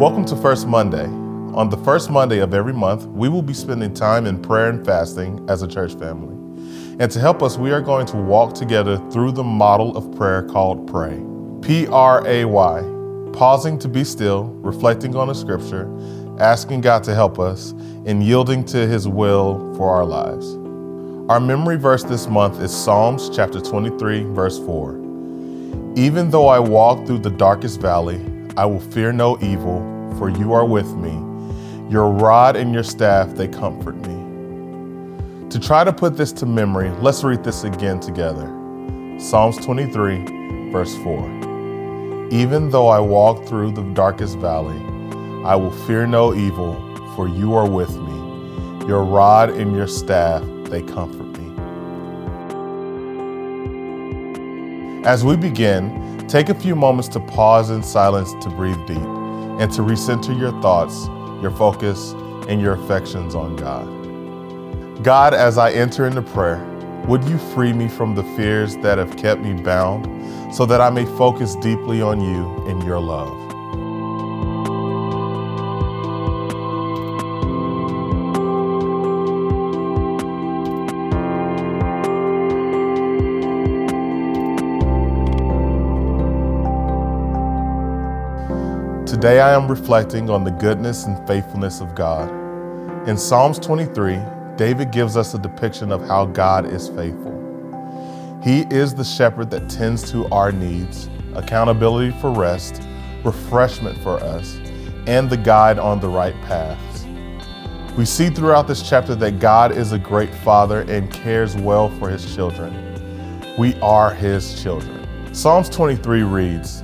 Welcome to First Monday. On the first Monday of every month, we will be spending time in prayer and fasting as a church family. And to help us, we are going to walk together through the model of prayer called Pray. P R A Y, pausing to be still, reflecting on the scripture, asking God to help us, and yielding to His will for our lives. Our memory verse this month is Psalms chapter 23, verse 4. Even though I walk through the darkest valley, I will fear no evil, for you are with me. Your rod and your staff, they comfort me. To try to put this to memory, let's read this again together. Psalms 23, verse 4. Even though I walk through the darkest valley, I will fear no evil, for you are with me. Your rod and your staff, they comfort me. As we begin, Take a few moments to pause in silence to breathe deep and to recenter your thoughts, your focus, and your affections on God. God, as I enter into prayer, would you free me from the fears that have kept me bound so that I may focus deeply on you and your love? Today I am reflecting on the goodness and faithfulness of God. In Psalms 23, David gives us a depiction of how God is faithful. He is the shepherd that tends to our needs, accountability for rest, refreshment for us, and the guide on the right paths. We see throughout this chapter that God is a great father and cares well for his children. We are his children. Psalms 23 reads,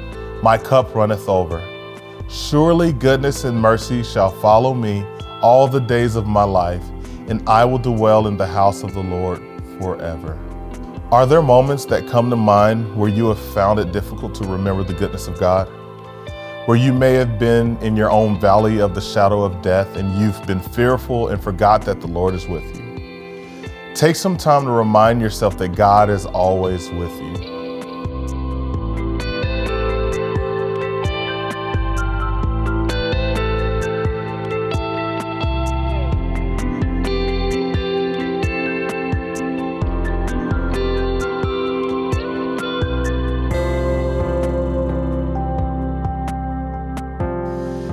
my cup runneth over. Surely goodness and mercy shall follow me all the days of my life, and I will dwell in the house of the Lord forever. Are there moments that come to mind where you have found it difficult to remember the goodness of God? Where you may have been in your own valley of the shadow of death and you've been fearful and forgot that the Lord is with you. Take some time to remind yourself that God is always with you.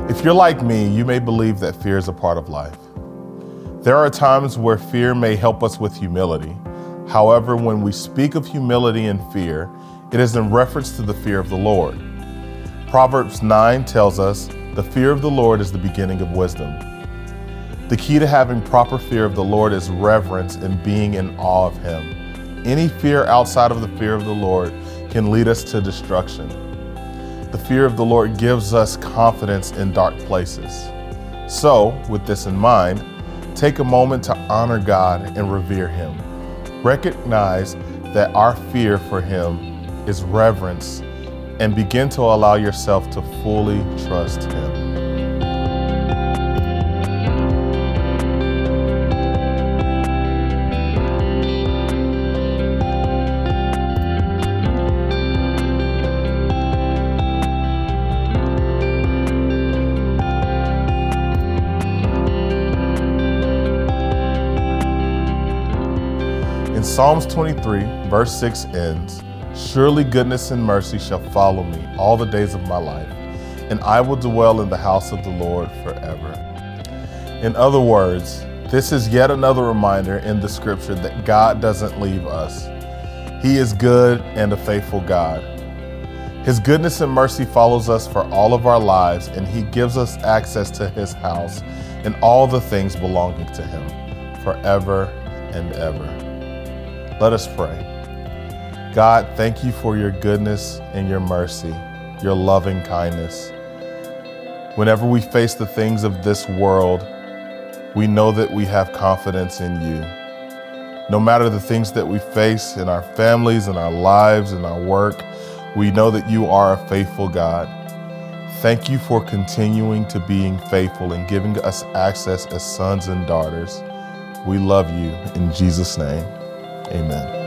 If you're like me, you may believe that fear is a part of life. There are times where fear may help us with humility. However, when we speak of humility and fear, it is in reference to the fear of the Lord. Proverbs 9 tells us the fear of the Lord is the beginning of wisdom. The key to having proper fear of the Lord is reverence and being in awe of Him. Any fear outside of the fear of the Lord can lead us to destruction. The fear of the Lord gives us confidence in dark places. So, with this in mind, take a moment to honor God and revere Him. Recognize that our fear for Him is reverence and begin to allow yourself to fully trust Him. Psalms 23, verse 6 ends Surely goodness and mercy shall follow me all the days of my life, and I will dwell in the house of the Lord forever. In other words, this is yet another reminder in the scripture that God doesn't leave us. He is good and a faithful God. His goodness and mercy follows us for all of our lives, and He gives us access to His house and all the things belonging to Him forever and ever. Let us pray. God, thank you for your goodness and your mercy, your loving kindness. Whenever we face the things of this world, we know that we have confidence in you. No matter the things that we face in our families, in our lives, in our work, we know that you are a faithful God. Thank you for continuing to being faithful and giving us access as sons and daughters. We love you in Jesus' name. Amen.